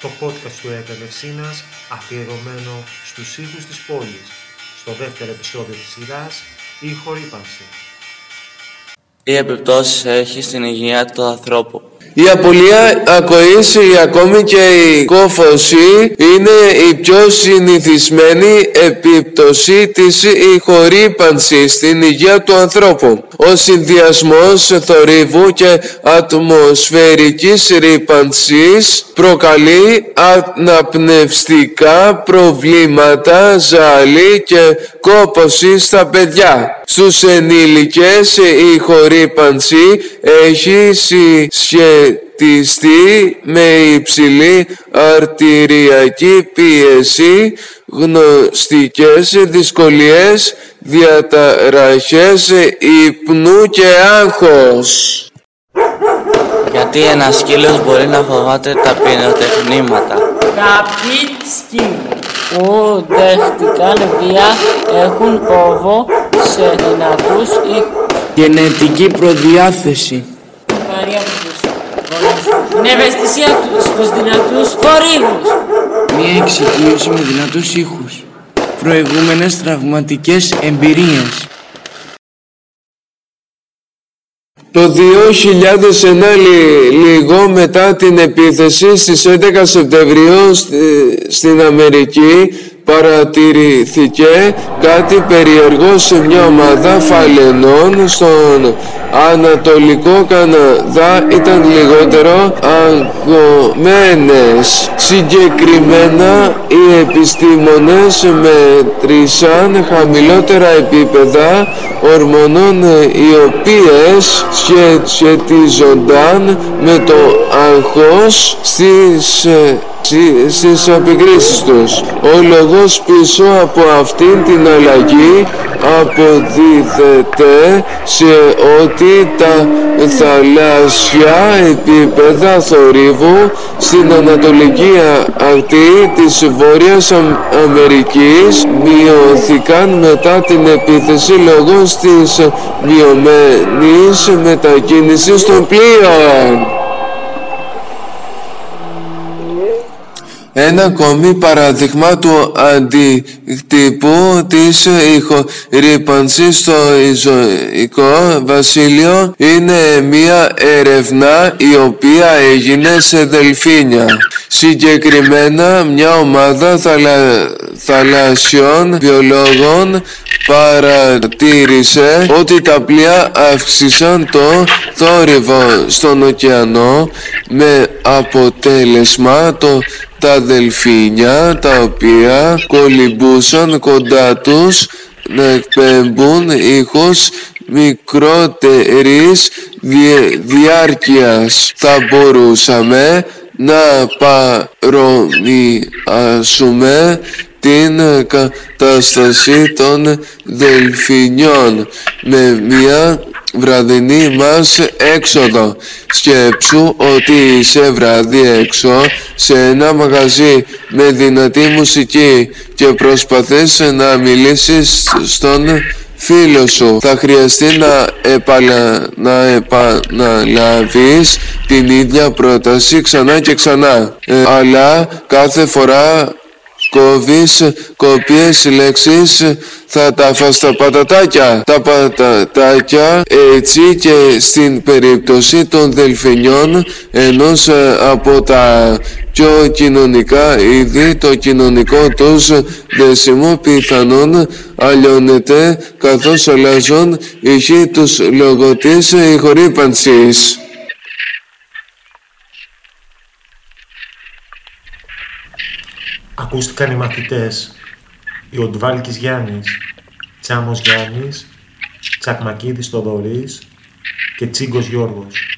το podcast του Εκπαιδευσίνας αφιερωμένο στους ήχους της πόλης, στο δεύτερο επεισόδιο της σειράς «Η χορύπανση». Τι επιπτώσεις έχει στην υγεία του ανθρώπου; Η απολία ακοής ή ακόμη και η κόφωση είναι η πιο συνηθισμένη επίπτωση της ηχορύπανσης στην υγεία του ανθρώπου. Ο συνδυασμός θορύβου και ατμοσφαιρικής ρύπανσης προκαλεί αναπνευστικά προβλήματα, ζάλι και κόποση στα παιδιά. Στους ενήλικες η χορύπανση έχει συσχετιστεί με υψηλή αρτηριακή πίεση, γνωστικές δυσκολίες, διαταραχές ύπνου και άγχος. Γιατί ένας σκύλος μπορεί να φοβάται τα πυροτεχνήματα; Κάποιοι σκύλοι που δέχτηκαν βία έχουν κόβο σε δυνατούς ήχους. Γενετική προδιάθεση. Βαριά τους. Είναι ευαισθησία τους στους δυνατούς θορύβους. Μία εξοικείωση με δυνατούς ήχους. Προηγούμενες τραυματικές εμπειρίες. Το 2009 λίγο μετά την επίθεση στις 11 Σεπτεμβρίου στην Αμερική παρατηρηθήκε κάτι περίεργο σε μια ομάδα φαλενών στον Ανατολικό Καναδά ήταν λιγότερο αγωμένες. Συγκεκριμένα οι επιστήμονες μετρήσαν χαμηλότερα επίπεδα ορμονών οι οποίες σχετίζονταν με το αγχώς στις στις επικρίσεις τους. Ο λόγος πίσω από αυτήν την αλλαγή αποδίδεται σε ότι τα θαλάσσια επίπεδα θορύβου στην Ανατολική Ακτή της Βόρειας Αμερικής μειώθηκαν μετά την επίθεση λόγω της μειωμένης μετακίνησης των πλοίων. Ένα ακόμη παράδειγμα του αντικτύπου της ηχορύπανσης στο Ιζωικό Βασίλειο είναι μια έρευνα η οποία έγινε σε δελφίνια. Συγκεκριμένα μια ομάδα θαλα... θαλασσιών βιολόγων παρατήρησε ότι τα πλοία αύξησαν το θόρυβο στον ωκεανό με αποτέλεσμα το τα δελφίνια τα οποία κολυμπούσαν κοντά τους να εκπέμπουν ήχος μικρότερης διάρκειας. Θα μπορούσαμε να παρομοιάσουμε την κατάσταση των δελφινιών με μια βραδινή μας έξοδο. Σκέψου ότι είσαι βράδυ έξω σε ένα μαγαζί με δυνατή μουσική και προσπαθείς να μιλήσεις στον φίλο σου. Θα χρειαστεί να, επαλα... να επαναλάβεις την ίδια πρόταση ξανά και ξανά. Ε, αλλά κάθε φορά κόβεις κοπίες λέξεις θα τα φας τα πατατάκια τα πατατάκια έτσι και στην περίπτωση των δελφινιών ενός ε, από τα πιο κοινωνικά είδη το κοινωνικό τους δεσιμό πιθανόν αλλιώνεται καθώς αλλάζουν ηχοί τους λόγω της ηχορύπανσης. Ακούστηκαν οι μαθητές, η Οντβάλκης Γιάννης, Τσάμος Γιάννης, Τσακμακίδης Θοδωρής και Τσίγκος Γιώργος.